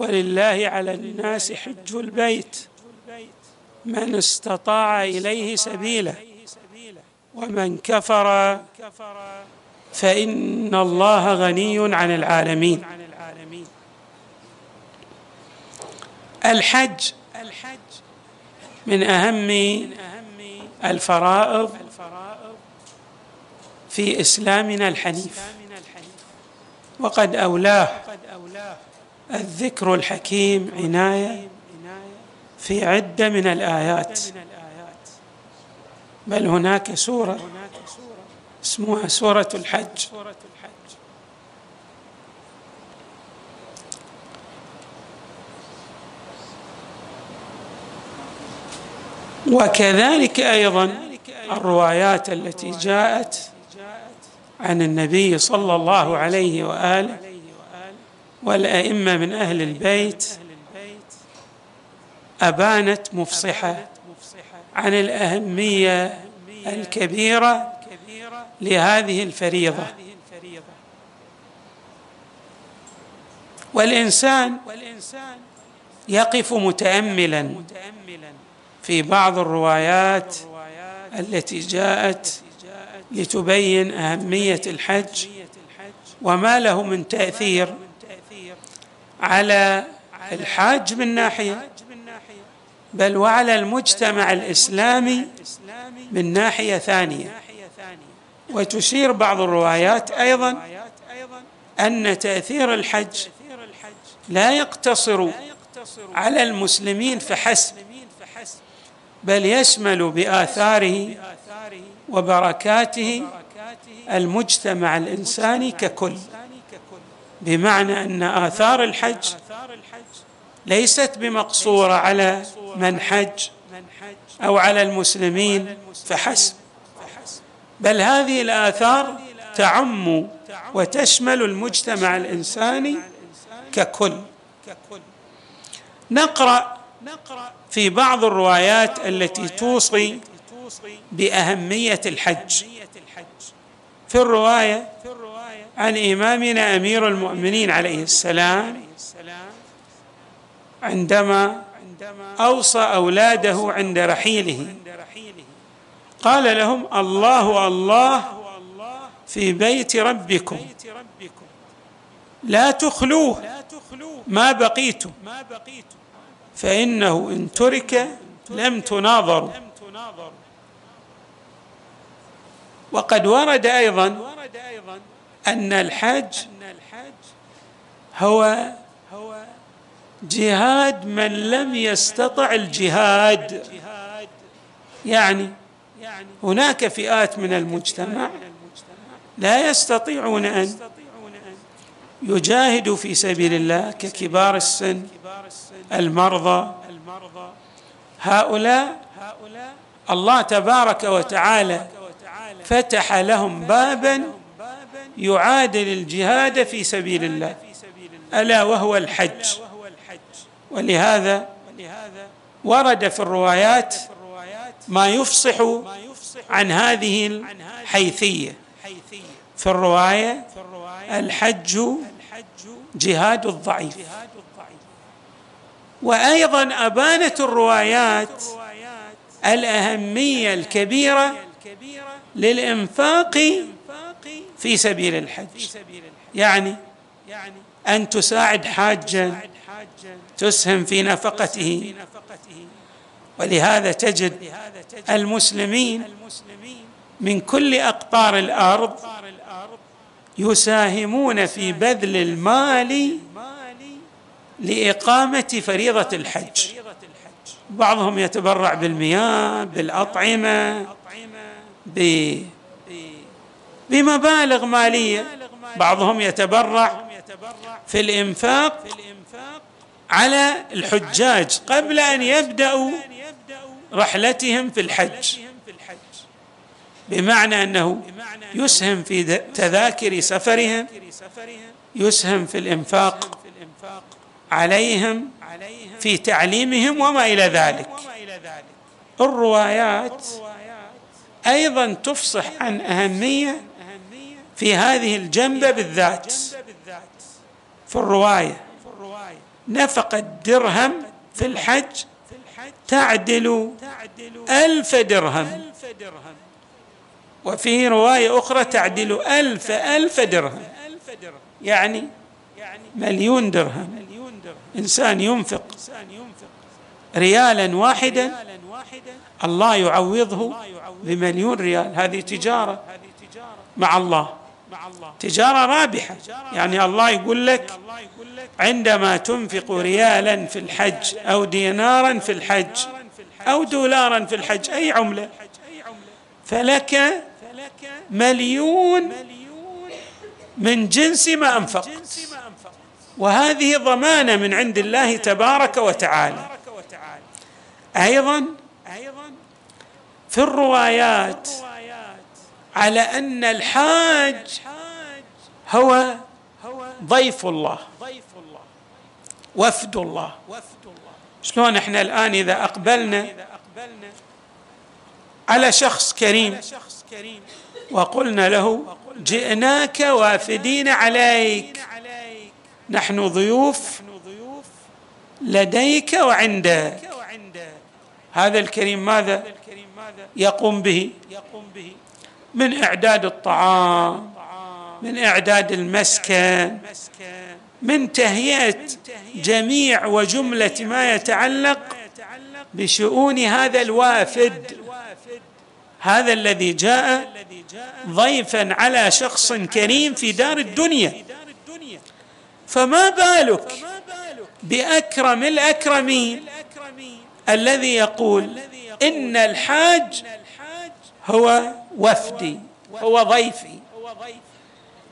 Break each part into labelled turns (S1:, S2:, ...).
S1: ولله على الناس حج البيت من استطاع إليه سبيلا ومن كفر فإن الله غني عن العالمين. الحج من أهم الفرائض في إسلامنا الحنيف وقد أولاه الذكر الحكيم عناية في عدة من الآيات. بل هناك سورة اسمها سورة الحج. وكذلك أيضا الروايات التي جاءت عن النبي صلى الله عليه وآله والأئمة من أهل البيت أبانت مفصحة عن الأهمية الكبيرة لهذه الفريضة. والإنسان يقف متاملا في بعض الروايات التي جاءت لتبين أهمية الحج وما له من تأثير على الحاج من ناحية بل وعلى المجتمع الإسلامي من ناحية ثانية. وتشير بعض الروايات أيضا أن تأثير الحج لا يقتصر على المسلمين فحسب بل يشمل بآثاره وبركاته المجتمع الإنساني ككل. بمعنى أن آثار الحج ليست بمقصورة على من حج أو على المسلمين فحسب. بل هذه الآثار تعم وتشمل المجتمع الإنساني ككل. نقرأ في بعض الروايات التي توصي بأهمية الحج. في الرواية عن إمامنا أمير المؤمنين عليه السلام عندما أوصى أولاده عند رحيله. قال لهم الله الله في بيت ربكم. لا تخلوه. ما بقيتم فإنه إن ترك لم تناظروا. وقد ورد أيضا أن الحج هو جهاد من لم يستطع الجهاد. يعني هناك فئات من المجتمع لا يستطيعون أن يجاهدوا في سبيل الله ككبار السن المرضى. هؤلاء الله تبارك وتعالى فتح لهم بابا يعادل الجهاد في سبيل الله. ألا وهو الحج. ولهذا ورد في الروايات ما يفصح عن هذه الحيثية. في الرواية الحج جهاد الضعيف. وأيضا ابانت الروايات الأهمية الكبيرة للإنفاق في سبيل الحج. يعني أن تساعد حاجا تسهم في نفقته. ولهذا تجد المسلمين من كل أقطار الأرض يساهمون في بذل المال لإقامة فريضة الحج. بعضهم يتبرع بالمياه بالأطعمة بمبالغ مالية. بعضهم يتبرع في الإنفاق على الحجاج قبل أن يبدأوا رحلتهم في الحج. بمعنى أنه يسهم في تذاكر سفرهم يسهم في الإنفاق عليهم في تعليمهم وما إلى ذلك. الروايات أيضا تفصح عن أهمية في هذه الجنبة بالذات في الرواية. نفقة درهم في الحج تعدل ألف درهم. وفي رواية أخرى تعدل ألف ألف درهم. يعني مليون درهم. إنسان ينفق ريالا واحدا الله يعوضه بمليون ريال. هذه تجارة مع الله. تجارة رابحة. يعني الله يقول لك عندما تنفق ريالا في الحج أو دينارا في الحج أو دولارا في الحج أي عملة فلك مليون من جنس ما أنفقت. وهذه ضمانة من عند الله تبارك وتعالى. أيضا في الروايات على أن الحاج هو ضيف الله وفد الله. شلون إحنا الآن إذا أقبلنا على شخص كريم وقلنا له جئناك وافدين عليك نحن ضيوف لديك وعندك. هذا الكريم ماذا يقوم به؟ من إعداد الطعام من إعداد المسكن من تهيئة جميع وجملة ما يتعلق بشؤون هذا الوافد هذا الذي جاء ضيفا على شخص كريم في دار الدنيا. فما بالك بأكرم الأكرمين الذي يقول إن الحاج هو وفدي هو ضيفي.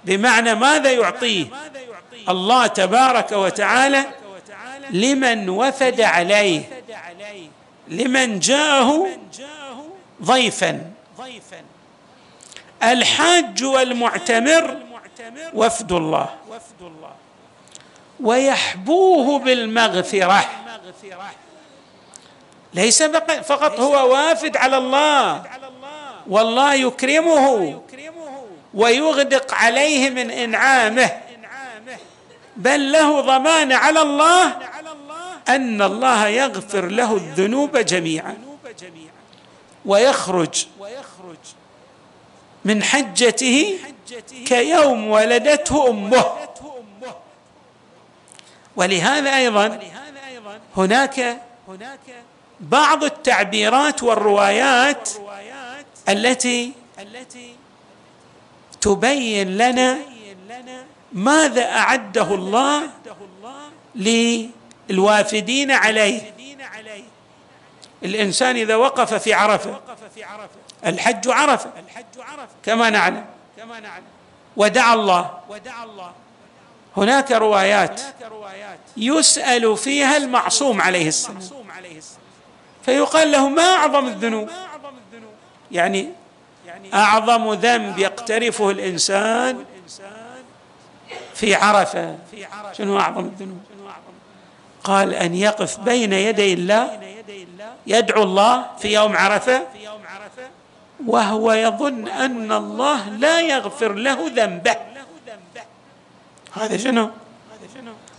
S1: بمعنى ماذا يعطيه؟ الله تبارك وتعالى لمن وفد عليه لمن جاءه ضيفا. الحاج والمعتمر وفد الله. ويحبوه بالمغفرة. ليس فقط هو وافد على الله. والله يكرمه ويغدق عليه من إنعامه. بل له ضمان على الله أن الله يغفر له الذنوب جميعا ويخرج من حجته كيوم ولدته أمه. ولهذا أيضا هناك بعض التعبيرات والروايات التي تبين لنا ماذا أعده الله للوافدين عليه. الإنسان إذا وقف في عرفة الحج عرفة كما نعلم ودعا الله. هناك روايات يسأل فيها المعصوم عليه السلام فيقال له ما أعظم الذنوب؟ يعني أعظم ذنب يقترفه الإنسان في عرفة. شنو أعظم الذنوب؟ قال أن يقف بين يدي الله يدعو الله في يوم عرفة وهو يظن أن الله لا يغفر له ذنبه. هذا شنو؟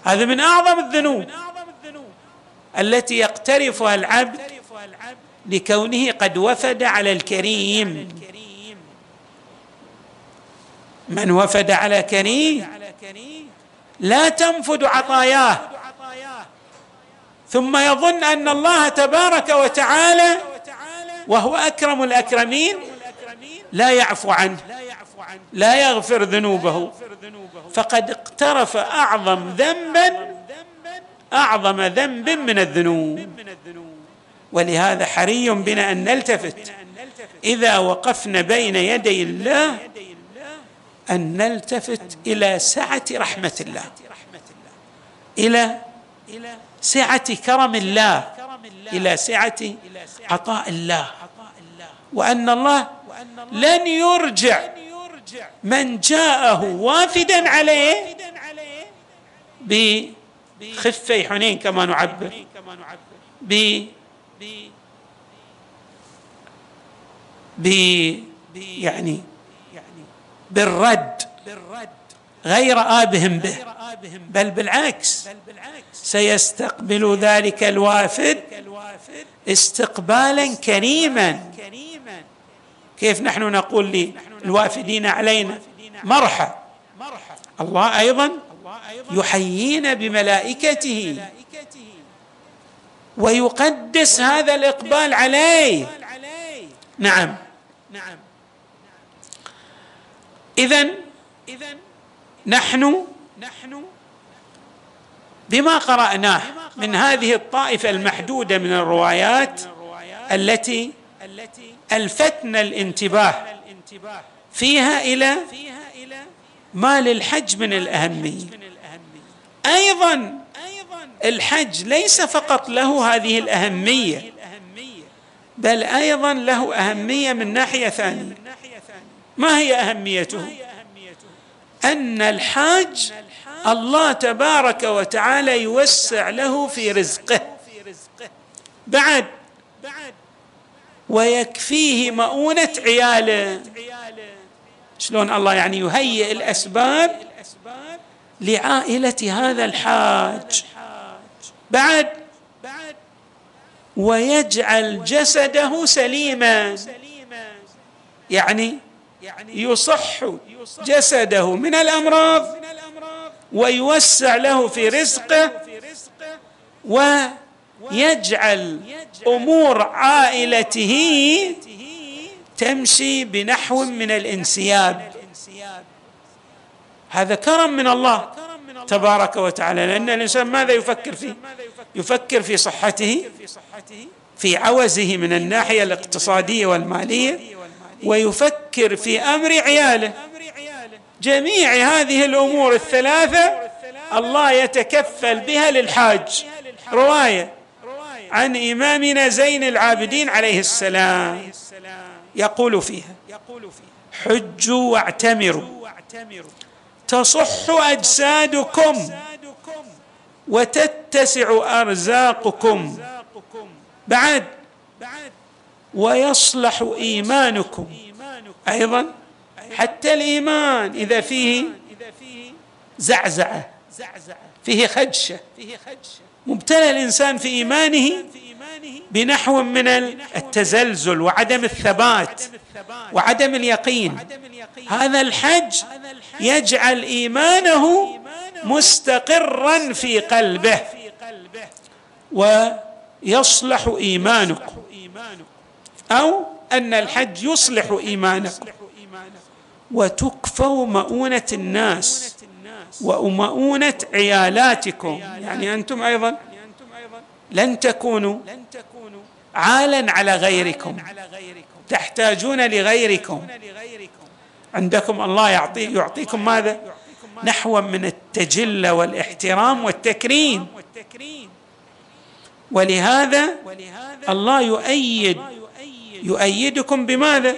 S1: هذا من أعظم الذنوب التي يقترفها العبد لكونه قد وفد على الكريم. من وفد على كريم؟ لا تنفد عطاياه. ثم يظن أن الله تبارك وتعالى وهو أكرم الأكرمين لا يعفو عنه لا يغفر ذنوبه. فقد اقترف أعظم ذنبا أعظم ذنب من الذنوب. ولهذا حري بنا أن نلتفت. إذا وقفنا بين يدي الله أن نلتفت إلى سعة رحمة الله. إلى سعة كرم الله. إلى سعة عطاء الله. وأن الله لن يرجع من جاءه وافدا عليه بخفي حنين كما نعبر. ب ب يعني بالرد غير آبهم به بل بالعكس. سيستقبل ذلك الوافد استقبالا كريما. كيف نحن نقول للوافدين علينا؟ مرحى. الله أيضا يحيينا بملائكته. ويقدس هذا الإقبال عليه. نعم. اذا نحن نحن بما قرأناه من هذه الطائفة المحدودة من الروايات التي ألفتنا الانتباه فيها إلى ما للحج من الأهمية. أيضا الحج ليس فقط له هذه الأهمية بل أيضا له أهمية من ناحية ثانية. ما هي أهميته؟ أن الحاج الله تبارك وتعالى يوسع له في رزقه. بعد ويكفيه مؤونة عياله. شلون الله يعني يهيئ الأسباب لعائلة هذا الحاج؟ بعد ويجعل جسده سليما. يعني يصح جسده من الأمراض ويوسع له في رزقه ويجعل أمور عائلته تمشي بنحو من الانسياب. هذا كرم من الله. تبارك وتعالى لأن الإنسان ماذا يفكر فيه؟ يفكر في صحته في عوزه من الناحية الاقتصادية والمالية ويفكر في أمر عياله. جميع هذه الأمور الثلاثة الله يتكفل بها للحاج. رواية عن إمامنا زين العابدين عليه السلام. يقول فيها حجوا واعتمروا. تصح أجسادكم وتتسع أرزاقكم. بعد ويصلح إيمانكم. أيضا حتى الإيمان إذا فيه زعزعة فيه خدشة. مبتلى الإنسان في إيمانه بنحو من التزلزل وعدم الثبات وعدم اليقين. هذا الحج يجعل إيمانه مستقرا في قلبه ويصلح إيمانكم. أو أن الحج يصلح إيمانكم. وتكفوا مؤونة الناس ومؤونة عيالاتكم. يعني أنتم أيضا لن تكونوا عالا على غيركم تحتاجون لغيركم. عندكم الله يعطي يعطيكم ماذا؟ نحو من التجله والاحترام والتكريم. ولهذا الله يؤيد يؤيدكم بماذا؟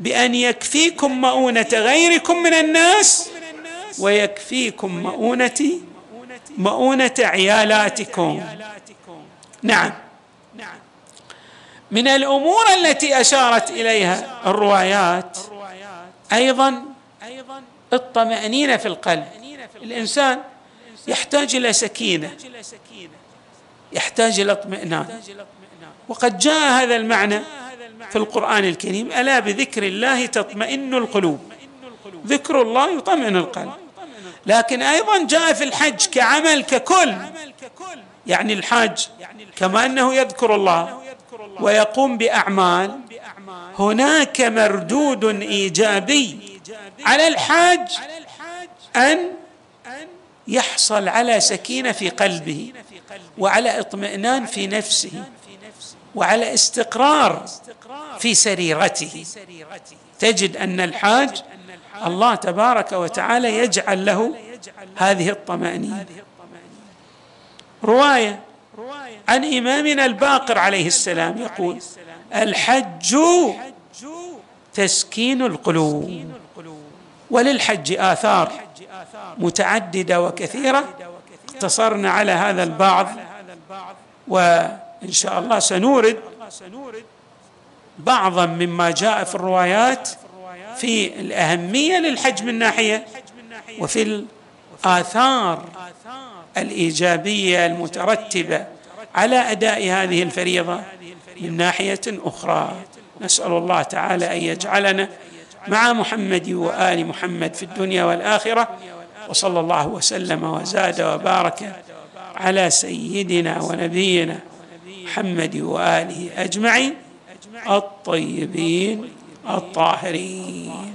S1: بأن يكفيكم مؤونة غيركم من الناس ويكفيكم مؤونه مؤونة عيالاتكم. نعم. من الأمور التي أشارت إليها الروايات أيضا الطمأنينة في القلب. الإنسان يحتاج إلى سكينة يحتاج إلى اطمئنان. وقد جاء هذا المعنى في القرآن الكريم ألا بذكر الله تطمئن القلوب؟ ذكر الله يطمئن القلب. لكن أيضا جاء في الحج كعمل ككل يعني الحاج كما أنه يذكر الله ويقوم بأعمال. هناك مردود إيجابي على الحاج أن يحصل على سكينة في قلبه وعلى اطمئنان في نفسه وعلى استقرار في سريرته. تجد أن الحاج الله تبارك وتعالى يجعل له هذه الطمأنينة. رواية عن إمامنا الباقر عليه السلام يقول الحج تسكين القلوب وللحج آثار متعددة وكثيرة. اقتصرنا على هذا البعض وإن شاء الله سنورد بعضا مما جاء في الروايات في الأهمية للحج من ناحية وفي الآثار الإيجابية المترتبة على أداء هذه الفريضة من ناحية أخرى. نسأل الله تعالى أن يجعلنا مع محمد وآل محمد في الدنيا والآخرة وصلى الله وسلم وزاد وبارك على سيدنا ونبينا محمد وآله أجمعين الطيبين الطاهرين.